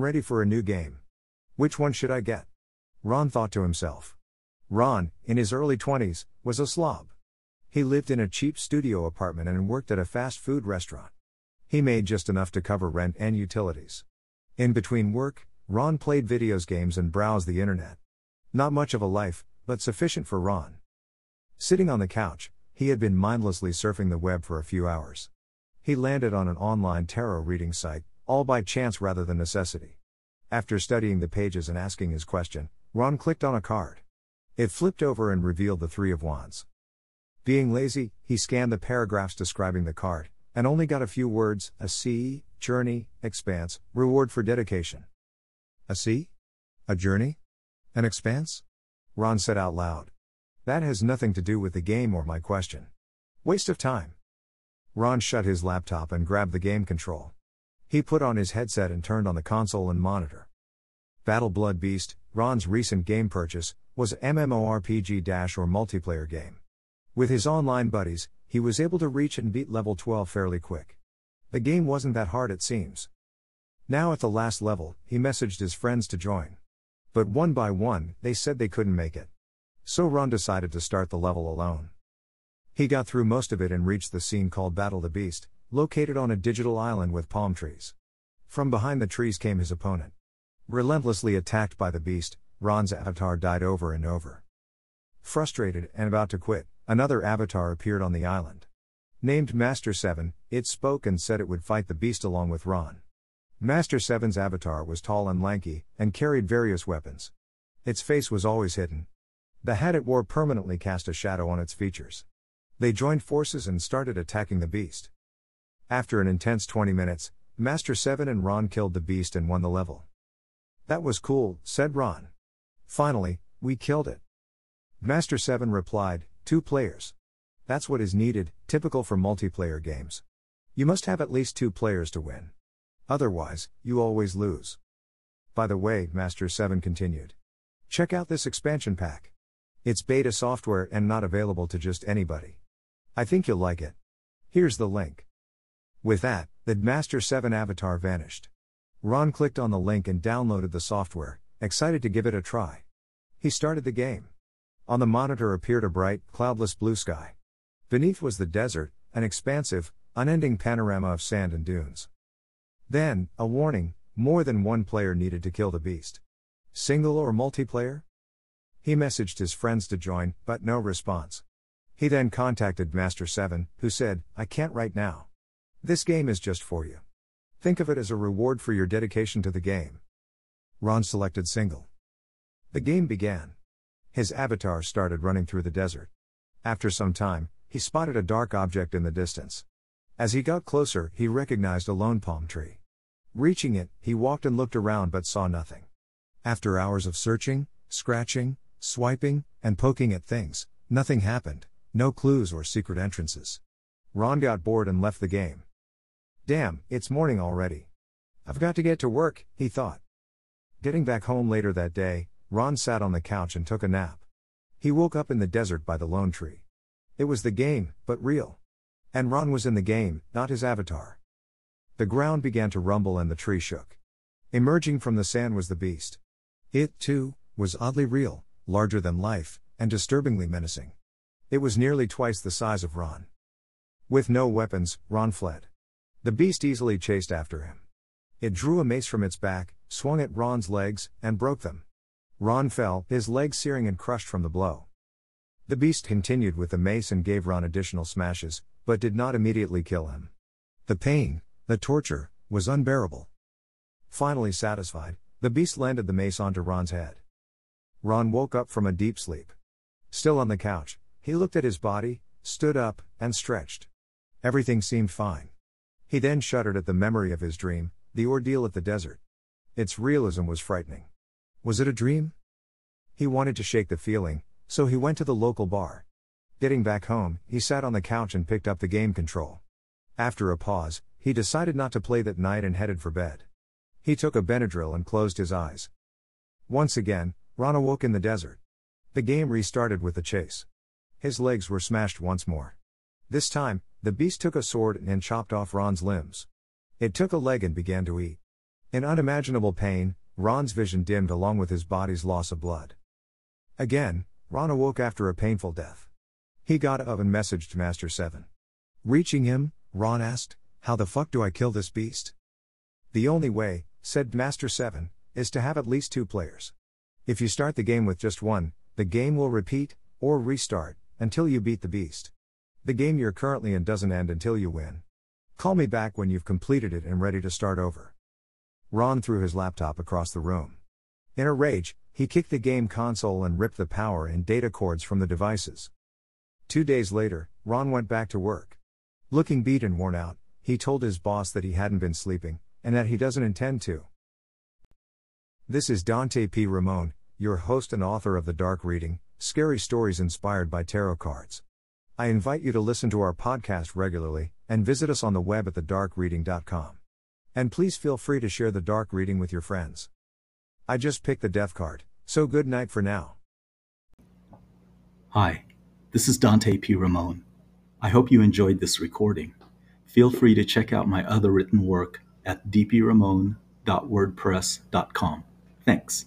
Ready for a new game. Which one should I get? Ron thought to himself. Ron, in his early 20s, was a slob. He lived in a cheap studio apartment and worked at a fast food restaurant. He made just enough to cover rent and utilities. In between work, Ron played videos games and browsed the internet. Not much of a life, but sufficient for Ron. Sitting on the couch, he had been mindlessly surfing the web for a few hours. He landed on an online tarot reading site, all by chance rather than necessity. After studying the pages and asking his question, Ron clicked on a card. It flipped over and revealed the Three of Wands. Being lazy, he scanned the paragraphs describing the card, and only got a few words a sea, journey, expanse, reward for dedication. A sea? A journey? An expanse? Ron said out loud. That has nothing to do with the game or my question. Waste of time. Ron shut his laptop and grabbed the game control. He put on his headset and turned on the console and monitor. Battle Blood Beast, Ron's recent game purchase, was MMORPG or multiplayer game. With his online buddies, he was able to reach and beat level 12 fairly quick. The game wasn't that hard it seems. Now at the last level, he messaged his friends to join. But one by one, they said they couldn't make it. So Ron decided to start the level alone. He got through most of it and reached the scene called Battle the Beast, located on a digital island with palm trees. From behind the trees came his opponent. Relentlessly attacked by the beast, Ron's avatar died over and over. Frustrated and about to quit, another avatar appeared on the island. Named Master 7, it spoke and said it would fight the beast along with Ron. Master 7's avatar was tall and lanky, and carried various weapons. Its face was always hidden. The hat it wore permanently cast a shadow on its features. They joined forces and started attacking the beast. After an intense 20 minutes, Master 7 and Ron killed the beast and won the level. That was cool, said Ron. Finally, we killed it. Master 7 replied, Two players. That's what is needed, typical for multiplayer games. You must have at least two players to win. Otherwise, you always lose. By the way, Master 7 continued. Check out this expansion pack. It's beta software and not available to just anybody. I think you'll like it. Here's the link. With that, the Master 7 avatar vanished. Ron clicked on the link and downloaded the software, excited to give it a try. He started the game. On the monitor appeared a bright, cloudless blue sky. Beneath was the desert, an expansive, unending panorama of sand and dunes. Then, a warning more than one player needed to kill the beast. Single or multiplayer? He messaged his friends to join, but no response. He then contacted Master 7, who said, I can't right now. This game is just for you. Think of it as a reward for your dedication to the game. Ron selected single. The game began. His avatar started running through the desert. After some time, he spotted a dark object in the distance. As he got closer, he recognized a lone palm tree. Reaching it, he walked and looked around but saw nothing. After hours of searching, scratching, swiping, and poking at things, nothing happened, no clues or secret entrances. Ron got bored and left the game. Damn, it's morning already. I've got to get to work, he thought. Getting back home later that day, Ron sat on the couch and took a nap. He woke up in the desert by the lone tree. It was the game, but real. And Ron was in the game, not his avatar. The ground began to rumble and the tree shook. Emerging from the sand was the beast. It, too, was oddly real, larger than life, and disturbingly menacing. It was nearly twice the size of Ron. With no weapons, Ron fled. The beast easily chased after him. It drew a mace from its back, swung at Ron's legs, and broke them. Ron fell, his legs searing and crushed from the blow. The beast continued with the mace and gave Ron additional smashes, but did not immediately kill him. The pain, the torture, was unbearable. Finally satisfied, the beast landed the mace onto Ron's head. Ron woke up from a deep sleep. Still on the couch, he looked at his body, stood up, and stretched. Everything seemed fine. He then shuddered at the memory of his dream, the ordeal at the desert. Its realism was frightening. Was it a dream? He wanted to shake the feeling, so he went to the local bar. Getting back home, he sat on the couch and picked up the game control. After a pause, he decided not to play that night and headed for bed. He took a Benadryl and closed his eyes. Once again, Ron awoke in the desert. The game restarted with the chase. His legs were smashed once more. This time, the beast took a sword and chopped off Ron's limbs. It took a leg and began to eat. In unimaginable pain, Ron's vision dimmed along with his body's loss of blood. Again, Ron awoke after a painful death. He got up and messaged Master 7. Reaching him, Ron asked, How the fuck do I kill this beast? The only way, said Master 7, is to have at least two players. If you start the game with just one, the game will repeat, or restart, until you beat the beast. The game you're currently in doesn't end until you win. Call me back when you've completed it and ready to start over. Ron threw his laptop across the room. In a rage, he kicked the game console and ripped the power and data cords from the devices. Two days later, Ron went back to work. Looking beat and worn out, he told his boss that he hadn't been sleeping, and that he doesn't intend to. This is Dante P. Ramon, your host and author of The Dark Reading Scary Stories Inspired by Tarot Cards. I invite you to listen to our podcast regularly and visit us on the web at thedarkreading.com. And please feel free to share the dark reading with your friends. I just picked the death card, so good night for now. Hi, this is Dante P. Ramon. I hope you enjoyed this recording. Feel free to check out my other written work at dpramon.wordpress.com. Thanks.